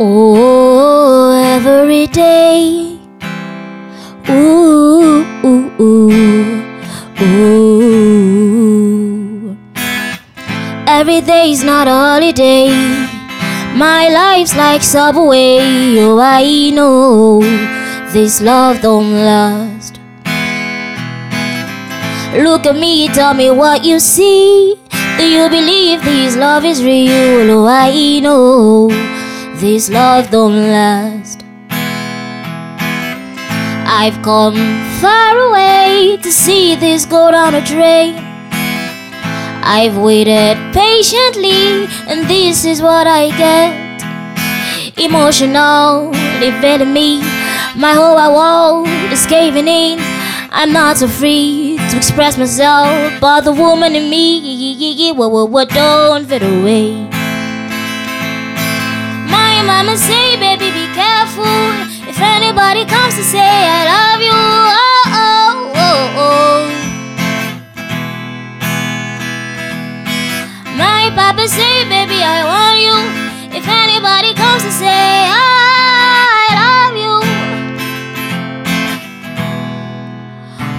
Oh, every day. Ooh, ooh, ooh, ooh. Every day's not a holiday. My life's like subway. Oh, I know this love don't last. Look at me, tell me what you see. Do you believe this love is real? Oh, I know this love don't last. I've come far away to see this go down a drain. I've waited patiently, and this is what I get. Emotional, invading me. My whole world is caving in. I'm not so free to express myself, but the woman in me, what, don't fade away. Mama say, baby, be careful. If anybody comes to say I love you, oh, oh, oh, oh. My papa say, baby, I want you. If anybody comes to say I love you,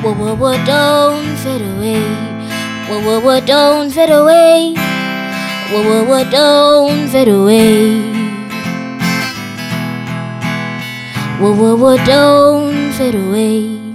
whoa, whoa, whoa, don't fade away. Whoa, whoa, whoa, don't fade away. Whoa, whoa, whoa, don't fade away. Whoa, whoa, whoa, don't fade away.